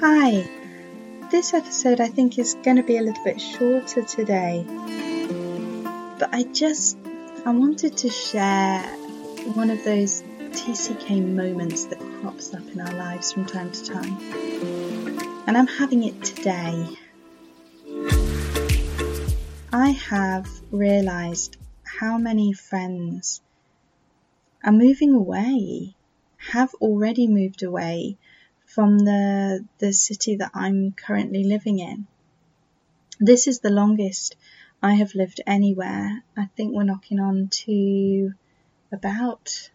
Hi, this episode I think is going to be a little bit shorter today, but I just I wanted to share one of those TCK moments that crops up in our lives from time to time, and I'm having it today. I have realised how many friends are moving away, have already moved away from the, the city that I'm currently living in. This is the longest I have lived anywhere. I think we're knocking on to about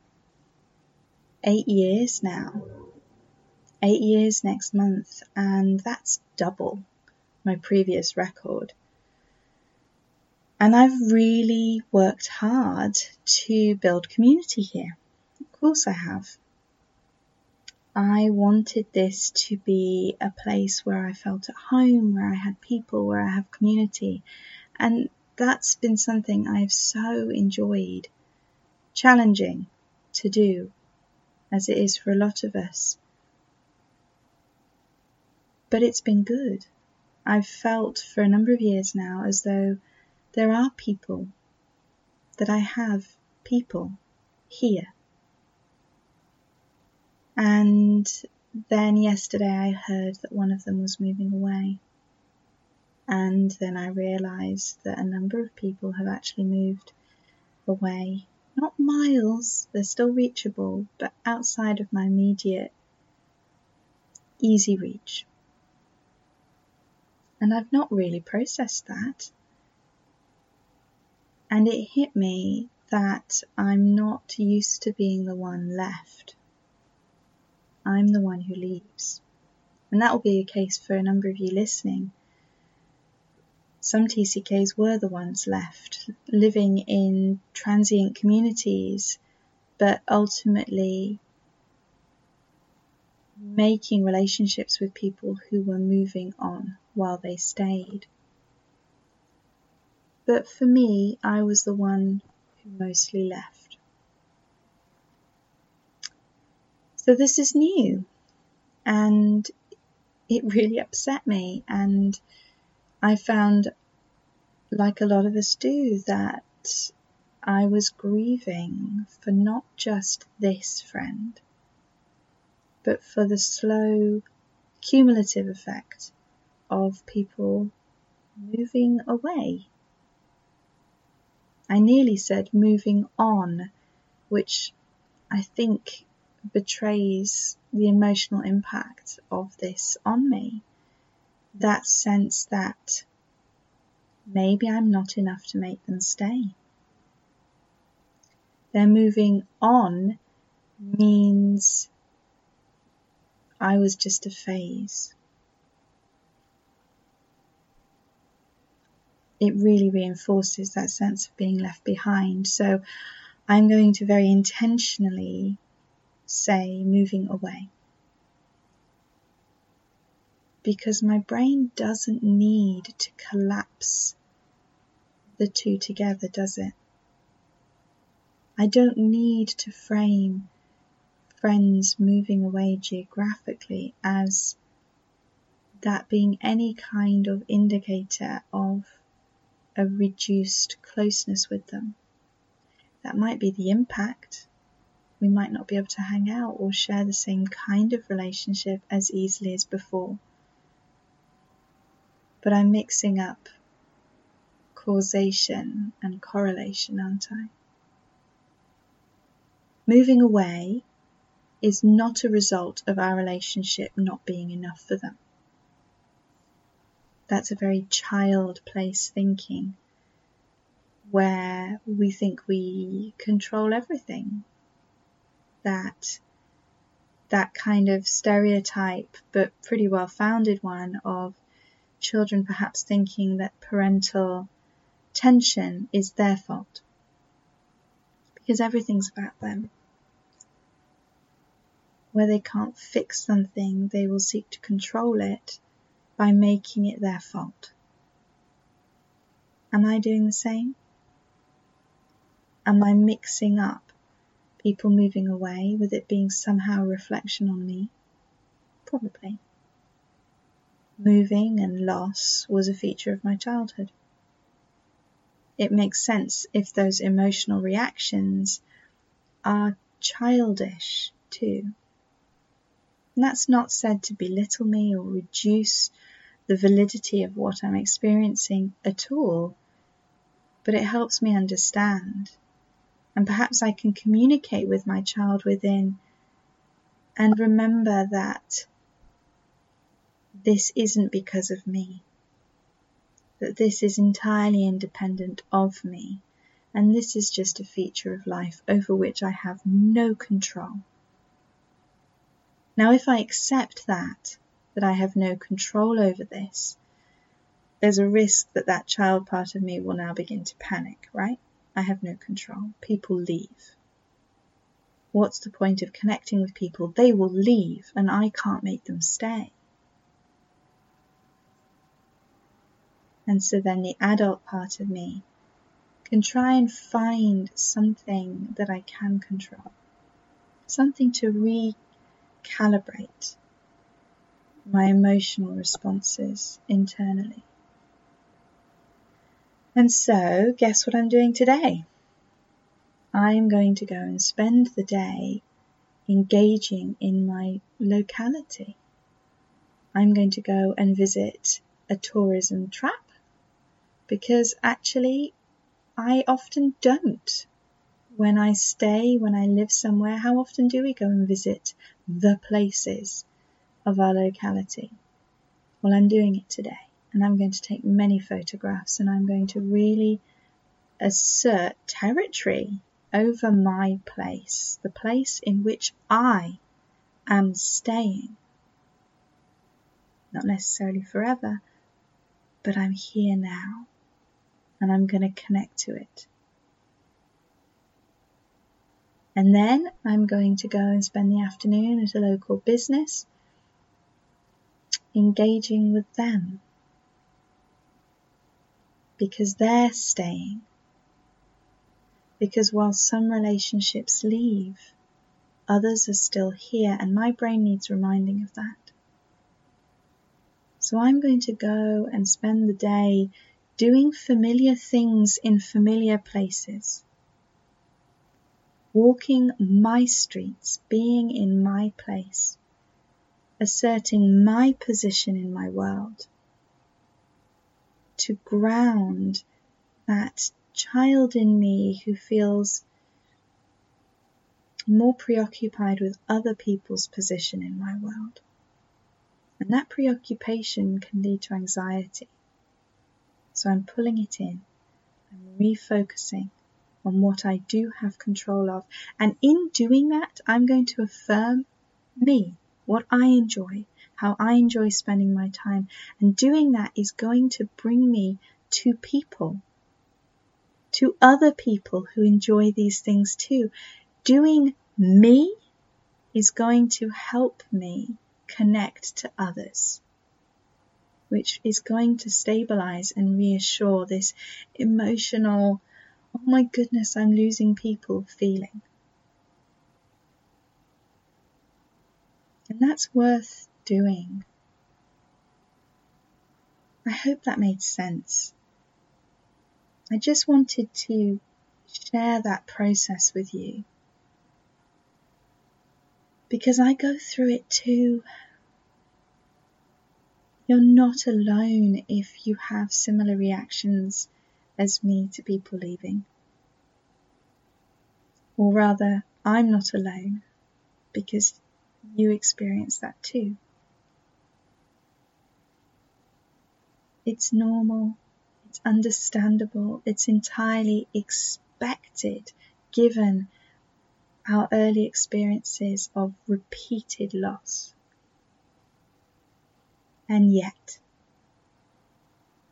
eight years now. Eight years next month, and that's double my previous record. And I've really worked hard to build community here. Of course I have. I wanted this to be a place where I felt at home, where I had people, where I have community. And that's been something I've so enjoyed. Challenging to do, as it is for a lot of us. But it's been good. I've felt for a number of years now as though there are people, that I have people here and then yesterday I heard that one of them was moving away. And then I realised that a number of people have actually moved away. Not miles, they're still reachable, but outside of my immediate easy reach. And I've not really processed that. And it hit me that I'm not used to being the one left. I'm the one who leaves. And that will be a case for a number of you listening. Some TCKs were the ones left, living in transient communities, but ultimately making relationships with people who were moving on while they stayed. But for me, I was the one who mostly left. So this is new and it really upset me. And I found, like a lot of us do, that I was grieving for not just this friend, but for the slow cumulative effect of people moving away. I nearly said moving on, which I think betrays the emotional impact of this on me. That sense that maybe I'm not enough to make them stay. They're moving on means I was just a phase. It really reinforces that sense of being left behind. So I'm going to very intentionally say moving away. Because my brain doesn't need to collapse the two together, does it? I don't need to frame friends moving away geographically as that being any kind of indicator of a reduced closeness with them. That might be the impact, we might not be able to hang out or share the same kind of relationship as easily as before. But I'm mixing up causation and correlation, aren't I? Moving away is not a result of our relationship not being enough for them. That's a very child place thinking where we think we control everything that that kind of stereotype, but pretty well founded one, of children perhaps thinking that parental tension is their fault because everything's about them. Where they can't fix something, they will seek to control it by making it their fault. Am I doing the same? Am I mixing up people moving away, with it being somehow a reflection on me? Probably. moving and loss was a feature of my childhood. It makes sense if those emotional reactions are childish too. And that's not said to belittle me or reduce the validity of what I'm experiencing at all, but it helps me understand. And perhaps I can communicate with my child within and remember that this isn't because of me, that this is entirely independent of me, and this is just a feature of life over which I have no control. Now, if I accept that, that I have no control over this, there's a risk that that child part of me will now begin to panic, right? I have no control. People leave. What's the point of connecting with people? They will leave and I can't make them stay. And so then the adult part of me can try and find something that I can control, something to recalibrate my emotional responses internally. And so, guess what I'm doing today? I am going to go and spend the day engaging in my locality. I'm going to go and visit a tourism trap because actually I often don't. When I stay, when I live somewhere, how often do we go and visit the places of our locality? Well, I'm doing it today and I'm going to take many photographs and I'm going to really assert territory over my place, the place in which I am staying. Not necessarily forever, but I'm here now and I'm going to connect to it. And then I'm going to go and spend the afternoon at a local business engaging with them because they're staying. Because while some relationships leave, others are still here, and my brain needs reminding of that. So I'm going to go and spend the day doing familiar things in familiar places, walking my streets, being in my place, asserting my position in my world, to ground that child in me who feels more preoccupied with other people's position in my world. And that preoccupation can lead to anxiety. So I'm pulling it in. I'm refocusing on what I do have control of. And in doing that, I'm going to affirm me, what I enjoy, how I enjoy spending my time. And doing that is going to bring me to people to other people who enjoy these things too. Doing me is going to help me connect to others, which is going to stabilize and reassure this emotional, oh my goodness, I'm losing people feeling. And that's worth doing. I hope that made sense. I just wanted to share that process with you because I go through it too. You're not alone if you have similar reactions as me to people leaving. Or rather, I'm not alone because you experience that too. It's normal it's understandable, it's entirely expected given our early experiences of repeated loss. And yet,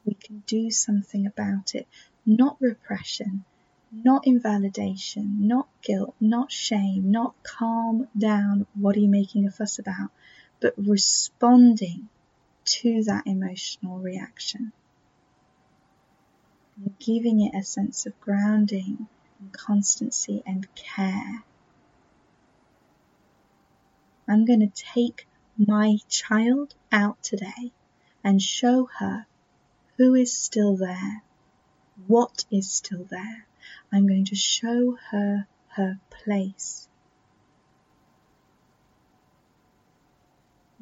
we can do something about it. Not repression, not invalidation, not guilt, not shame, not calm down, what are you making a fuss about, but responding to that emotional reaction and giving it a sense of grounding and constancy and care. I'm going to take my child out today and show her who is still there, what is still there. I'm going to show her her place.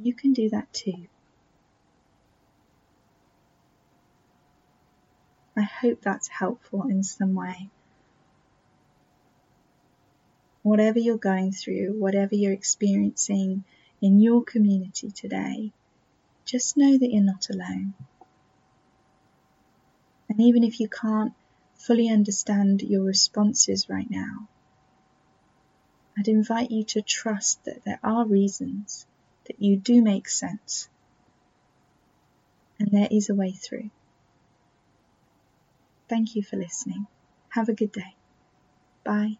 You can do that too. Hope that's helpful in some way. Whatever you're going through, whatever you're experiencing in your community today, just know that you're not alone. And even if you can't fully understand your responses right now, I'd invite you to trust that there are reasons, that you do make sense, and there is a way through. Thank you for listening. Have a good day. Bye.